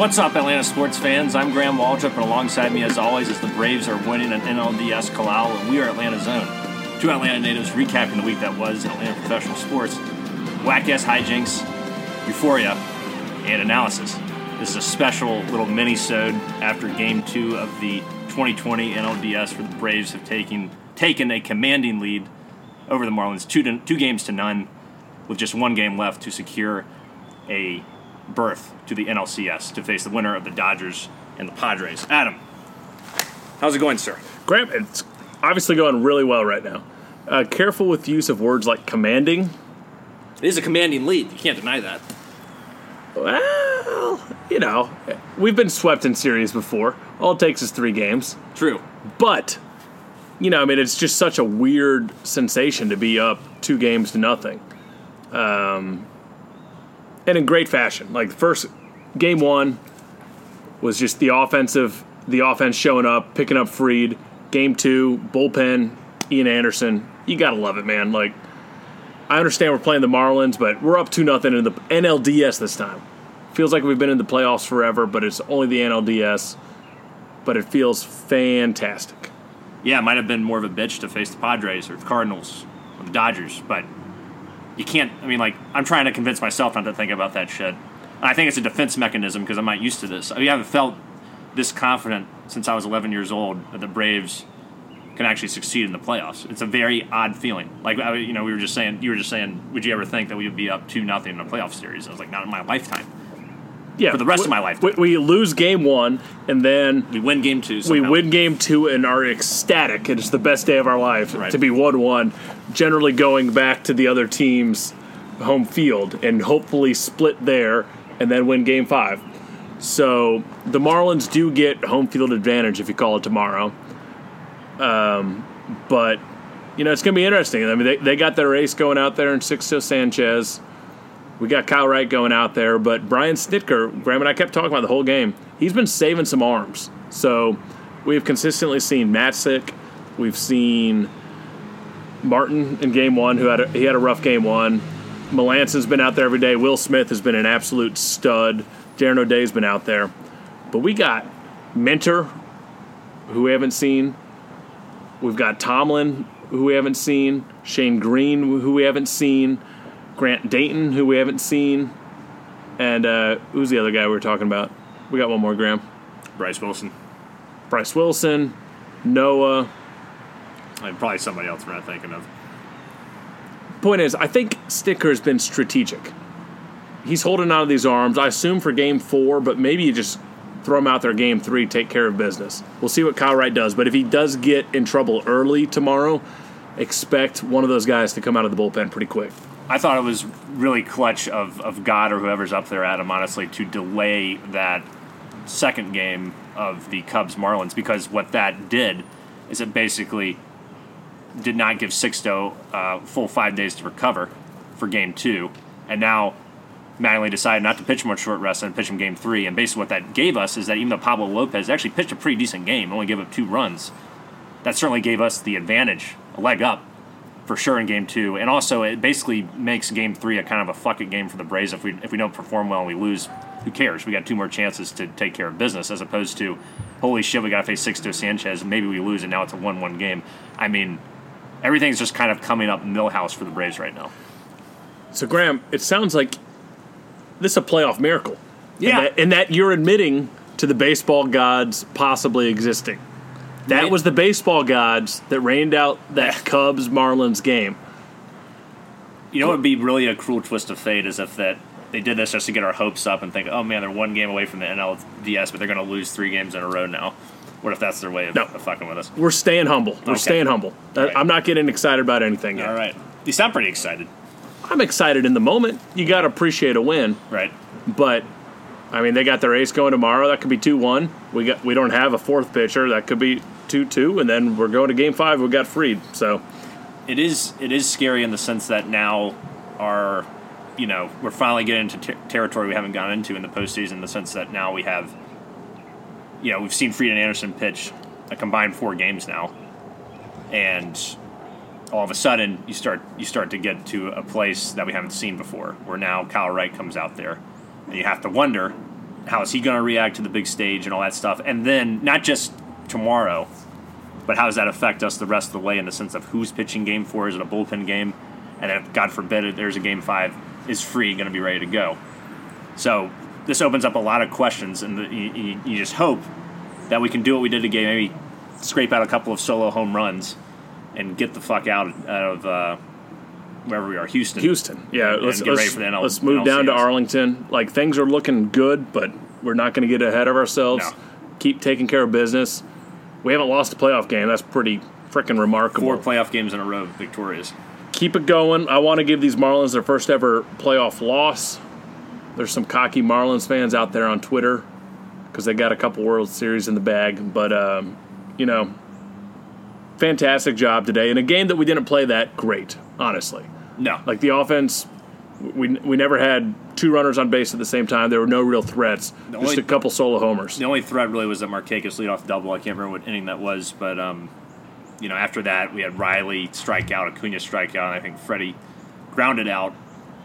What's up, Atlanta sports fans? I'm Graham Waldrop, and alongside me, as always, is the Braves are winning an NLDS Kalal, and we are Atlanta Zone. Two Atlanta natives recapping the week that was in Atlanta professional sports. Whack ass hijinks, euphoria, and analysis. This is a special little mini-sode after Game Two of the 2020 NLDS, where the Braves have taken taken a commanding lead over the Marlins, two to, two games to none, with just one game left to secure a berth to the NLCS to face the winner of the Dodgers and the Padres. Adam, how's it going, sir? Graham, it's obviously going really well right now. Uh, careful with use of words like commanding. It is a commanding lead. You can't deny that. Well, you know, we've been swept in series before. All it takes is three games. True. But, you know, I mean, it's just such a weird sensation to be up two games to nothing. Um, and in great fashion. Like the first game one was just the offensive, the offense showing up, picking up Fried. Game two, bullpen, Ian Anderson. You gotta love it, man. Like I understand we're playing the Marlins, but we're up two nothing in the NLDS this time. Feels like we've been in the playoffs forever, but it's only the NLDS. But it feels fantastic. Yeah, it might have been more of a bitch to face the Padres or the Cardinals or the Dodgers, but you can't. I mean, like, I'm trying to convince myself not to think about that shit. And I think it's a defense mechanism because I'm not used to this. I, mean, I haven't felt this confident since I was 11 years old that the Braves can actually succeed in the playoffs. It's a very odd feeling. Like, I, you know, we were just saying, you were just saying, would you ever think that we would be up two nothing in a playoff series? I was like, not in my lifetime. Yeah, For the rest we, of my life. we, we lose game one, and then We win game two. we win game two and are ecstatic. It's the best day of our life Right. to be one-one. Generally, going back to the other team's home field and hopefully split there, and then win game five. So the Marlins do get home field advantage if you call it tomorrow. Um, but you know it's going to be interesting. I mean, they, they got their ace going out there in Sixto Sanchez. We got Kyle Wright going out there, but Brian Snitker, Graham and I kept talking about the whole game. He's been saving some arms. So we've consistently seen Matzek. We've seen Martin in game one, who had a, he had a rough game one. Melancon's been out there every day. Will Smith has been an absolute stud. Darren O'Day's been out there. But we got Minter, who we haven't seen. We've got Tomlin, who we haven't seen. Shane Greene, who we haven't seen. Grant Dayton, who we haven't seen. And uh, who's the other guy we were talking about? We got one more, Graham. Bryce Wilson. Bryce Wilson, Noah. And probably somebody else we're not thinking of. Point is, I think Snitker has been strategic. He's holding out of these arms, I assume for game four, but maybe you just throw him out there game three, take care of business. We'll see what Kyle Wright does. But if he does get in trouble early tomorrow, expect one of those guys to come out of the bullpen pretty quick. I thought it was really clutch of, of God or whoever's up there, at him, honestly, to delay that second game of the Cubs Marlins because what that did is it basically did not give Sixto uh, full five days to recover for game two. And now Mattingly decided not to pitch him on short rest and pitch him game three. And basically, what that gave us is that even though Pablo Lopez actually pitched a pretty decent game, only gave up two runs, that certainly gave us the advantage, a leg up for sure in game two. And also, it basically makes game three a kind of a fuck it game for the Braves. If we if we don't perform well and we lose, who cares? We got two more chances to take care of business, as opposed to, holy shit, we got to face Sixto Sanchez. Maybe we lose, and now it's a one-one game. I mean, everything's just kind of coming up Milhouse for the Braves right now. So, Graham, it sounds like this is a playoff miracle. Yeah. And that, and that you're admitting to the baseball gods possibly existing. That Right. was the baseball gods that rained out that Cubs Marlins game. You know, it would be really a cruel twist of fate is if that they did this just to get our hopes up and think, oh man, they're one game away from the NLDS, but they're going to lose three games in a row now. What if that's their way of, No. of fucking with us? We're staying humble. We're Okay. staying humble. Uh, Right. I'm not getting excited about anything yet. All right. You sound pretty excited. I'm excited in the moment. You got to appreciate a win, Right. but I mean, they got their ace going tomorrow. That could be two one. We got we don't have a fourth pitcher. That could be two two, and then we're going to game five. We got Fried. So It is it is scary in the sense that now our you know we're finally getting into ter- territory we haven't gone into in the postseason. In the sense that now we have you know we've seen Fried and Anderson pitch a combined four games now, and all of a sudden you start you start to get to a place that we haven't seen before, where now Kyle Wright comes out there, and you have to wonder how is he going to react to the big stage and all that stuff, and then not just tomorrow, but how does that affect us the rest of the way in the sense of who's pitching game four? Is it a bullpen game? And if, God forbid, there's a game five, is Fried going to be ready to go? So this opens up a lot of questions, and the, you, you, just hope that we can do what we did today, maybe scrape out a couple of solo home runs and get the fuck out, out of uh, wherever we are, Houston. Houston, yeah. And let's get let's, for the NL let's move down to Arlington. Like things are looking good, but we're not going to get ahead of ourselves. No. Keep taking care of business. We haven't lost a playoff game. That's pretty freaking remarkable. Four playoff games in a row, victorious. keep it going. I want to give these Marlins their first ever playoff loss. There's some cocky Marlins fans out there on Twitter because they got a couple World Series in the bag. But, um, you know, fantastic job today. In a game that we didn't play that great, honestly. No, Like the offense, we, we never had two runners on base at the same time. There were no real threats, The just only- a couple solo homers. the only threat really was that Marquez leadoff double. I can't remember what inning that was, but um, you know, after that we had Riley strike out, Acuna strike out, and I think Freddie grounded out.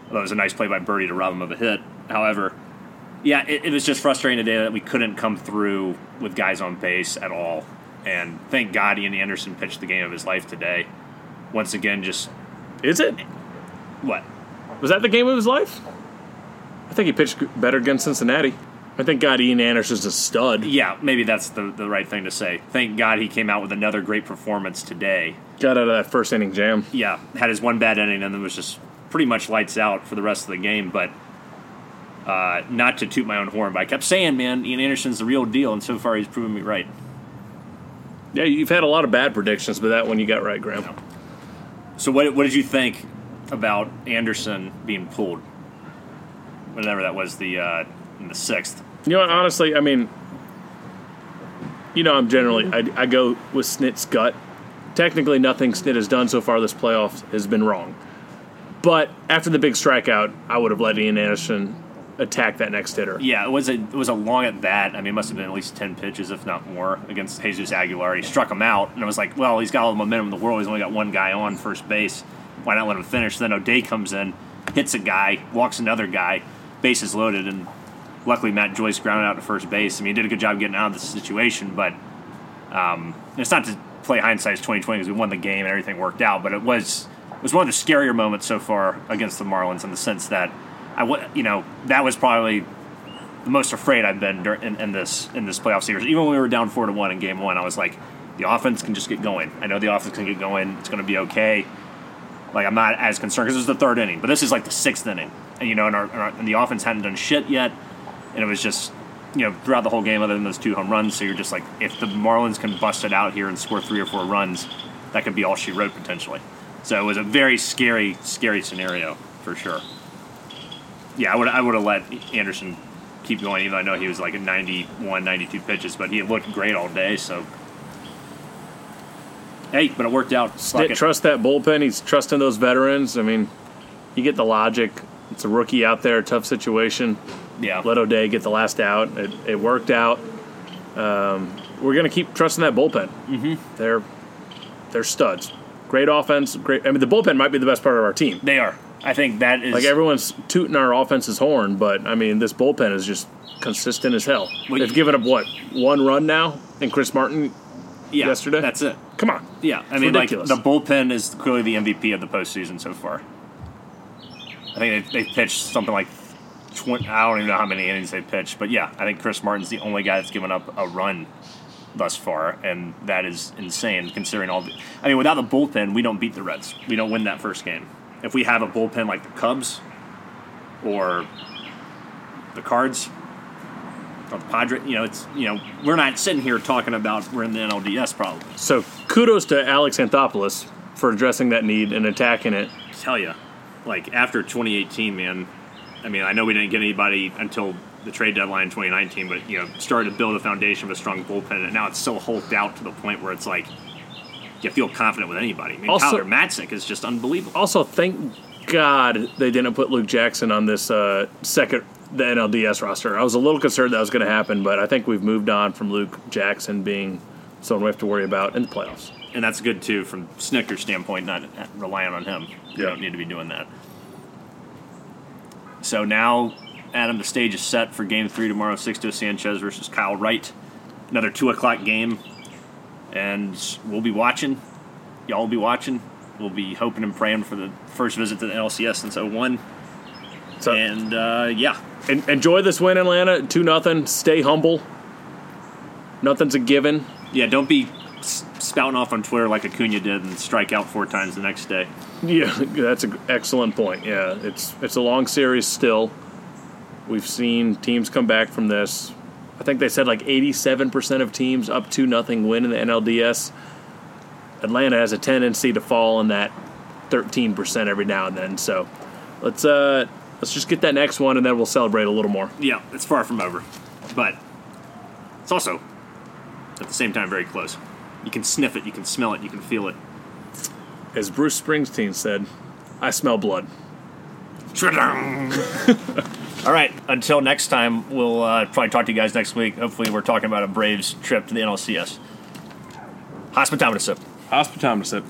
Although it was a nice play by Berti to rob him of a hit. However, yeah, it, it was just frustrating today that we couldn't come through with guys on base at all. And thank God Ian Anderson pitched the game of his life today. Once again, just Is it? what? Was that the game of his life? I think he pitched better against Cincinnati. I think God Ian Anderson's a stud. Yeah, maybe that's the, the right thing to say. Thank God he came out with another great performance today. Got out of that first inning jam. yeah, had his one bad inning and then was just pretty much lights out for the rest of the game. But uh, not to toot my own horn, but I kept saying, man, Ian Anderson's the real deal, and so far he's proven me right. Yeah, you've had a lot of bad predictions, but that one you got right, Graham. So what what did you think about Anderson being pulled? Whenever that was the uh, in the sixth. You know what? Honestly, I mean, you know, I'm generally I, I go with Snit's gut. Technically, nothing Snit has done so far this playoff has been wrong. But after the big strikeout, I would have let Ian Anderson attack that next hitter. Yeah, it was a it was a long at bat. I mean, it must have been at least ten pitches, if not more, against Jesus Aguilar. He struck him out, and it was like, well, he's got all the momentum in the world. He's only got one guy on first base. Why not let him finish? Then O'Day comes in, hits a guy, walks another guy, bases loaded, and luckily Matt Joyce grounded out to first base. I mean, he did a good job getting out of the situation, but um, it's not to play hindsight's twenty twenty because we won the game and everything worked out. But it was it was one of the scarier moments so far against the Marlins in the sense that I wa- you know that was probably the most afraid I've been in, in this in this playoff series. Even when we were down four to one in game one, I was like, the offense can just get going. I know the offense can get going. It's going to be okay. Like I'm not as concerned because is the third inning, but this is like the sixth inning, and you know, and, our, and, our, and the offense hadn't done shit yet, and it was just you know throughout the whole game, other than those two home runs. So you're just like, if the Marlins can bust it out here and score three or four runs, that could be all she wrote potentially. So it was a very scary, scary scenario for sure. Yeah, I would I would have let Anderson keep going, even though I know he was like at 91, 92 pitches, but he looked great all day. So, hey, but it worked out. It. trust that bullpen. He's trusting those veterans. I mean, you get the logic. It's a rookie out there, tough situation. yeah, Let O'Day get the last out. It, it worked out. Um, we're going to keep trusting that bullpen. Mm-hmm. They're they're studs. Great offense. Great. I mean, the bullpen might be the best part of our team. they are. I think that is Like everyone's tooting our offense's horn, but I mean, this bullpen is just consistent as hell. Well, They've you- given up what one run now, and Chris Martin. yeah, yesterday. That's it. Come on, Yeah, I mean, like the bullpen is clearly the MVP of the postseason so far. I think they they pitched something like. I don't even know how many innings they pitched, but yeah, I think Chris Martin's the only guy that's given up a run thus far, and that is insane considering all. The, I mean, without the bullpen, we don't beat the Reds. We don't win that first game. If we have a bullpen like the Cubs or the Cards or the Padre, you know, it's you know, we're not sitting here talking about we're in the NLDS probably. So kudos to Alex Anthopoulos for addressing that need and attacking it. tell you, like after 2018, man. I mean, I know we didn't get anybody until the trade deadline in 2019, but you know, started to build a foundation of a strong bullpen, and now it's so hulked out to the point where it's like you feel confident with anybody. I mean, Also- Tyler Matzek is just unbelievable. Also, thank God they didn't put Luke Jackson on this uh, second the NLDS roster. I was a little concerned that was going to happen, but I think we've moved on from Luke Jackson being someone we have to worry about in the playoffs. and that's good too from Snitker's standpoint, not relying on him. You Yeah. don't need to be doing that. So now, Adam, the stage is set for Game Three tomorrow. Sixto Sanchez versus Kyle Wright. Another two o'clock game, and we'll be watching. Y'all will be watching. We'll be hoping and praying for the first visit to the NLCS since 01. So And uh, yeah, en- enjoy this win, Atlanta. Two nothing. Stay humble. Nothing's a given. yeah. Don't be s- spouting off on Twitter like Acuna did and strike out four times the next day. Yeah, that's an excellent point. Yeah, it's it's a long series still. We've seen teams come back from this. I think they said like 87% of teams up to nothing win in the NLDS. Atlanta has a tendency to fall in that 13% every now and then. So let's uh let's just get that next one and then we'll celebrate a little more. Yeah, it's far from over, but it's also at the same time very close. You can sniff it, you can smell it, you can feel it. As Bruce Springsteen said, I smell blood. All right. Until next time, we'll uh, probably talk to you guys next week. Hopefully, we're talking about a Braves trip to the NLCS. Hospitometer sip. Hospitometer sip.